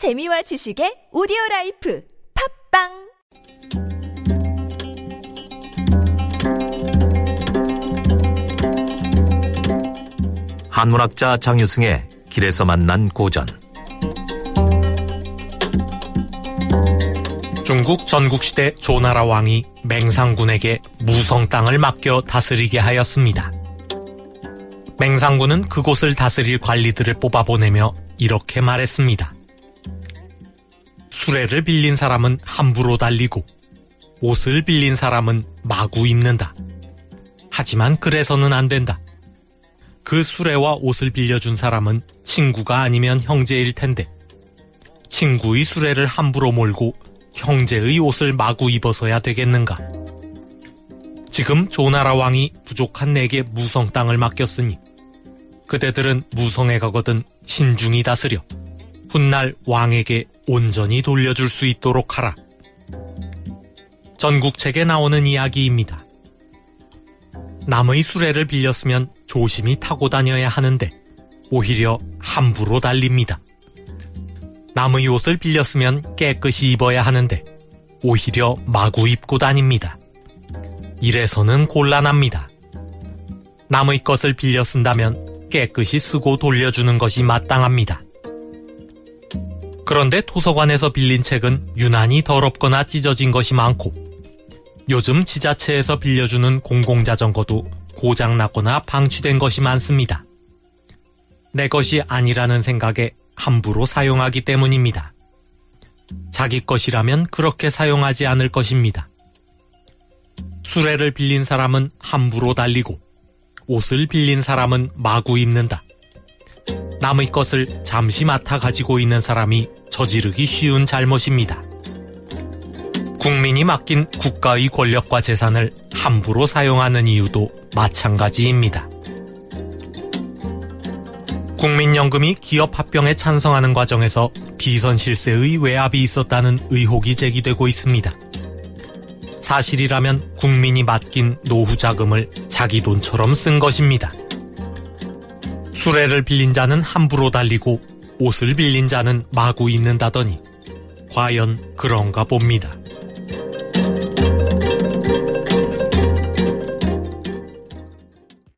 재미와 지식의 오디오 life 팟빵 한문학자 장유승의 길에서 만난 고전 중국 전국시대 조나라 왕이 맹상군에게 무성 땅을 맡겨 다스리게 하였습니다. 맹상군은 그곳을 다스릴 관리들을 뽑아보내며 이렇게 말했습니다. 수레를 빌린 사람은 함부로 달리고 옷을 빌린 사람은 마구 입는다. 하지만 그래서는 안 된다. 그 수레와 옷을 빌려준 사람은 친구가 아니면 형제일 텐데 친구의 수레를 함부로 몰고 형제의 옷을 마구 입어서야 되겠는가? 지금 조나라 왕이 부족한 내게 무성 땅을 맡겼으니 그대들은 무성에 가거든 신중히 다스려 훗날 왕에게 온전히 돌려줄 수 있도록 하라. 전국책에 나오는 이야기입니다. 남의 수레를 빌렸으면 조심히 타고 다녀야 하는데 오히려 함부로 달립니다. 남의 옷을 빌렸으면 깨끗이 입어야 하는데 오히려 마구 입고 다닙니다. 이래서는 곤란합니다. 남의 것을 빌려 쓴다면 깨끗이 쓰고 돌려주는 것이 마땅합니다. 그런데 도서관에서 빌린 책은 유난히 더럽거나 찢어진 것이 많고 요즘 지자체에서 빌려주는 공공자전거도 고장났거나 방치된 것이 많습니다. 내 것이 아니라는 생각에 함부로 사용하기 때문입니다. 자기 것이라면 그렇게 사용하지 않을 것입니다. 수레를 빌린 사람은 함부로 달리고 옷을 빌린 사람은 마구 입는다. 남의 것을 잠시 맡아 가지고 있는 사람이 저지르기 쉬운 잘못입니다. 국민이 맡긴 국가의 권력과 재산을 함부로 사용하는 이유도 마찬가지입니다. 국민연금이 기업 합병에 찬성하는 과정에서 비선 실세의 외압이 있었다는 의혹이 제기되고 있습니다. 사실이라면 국민이 맡긴 노후 자금을 자기 돈처럼 쓴 것입니다. 수레를 빌린 자는 함부로 달리고 옷을 빌린 자는 마구 입는다더니 과연 그런가 봅니다.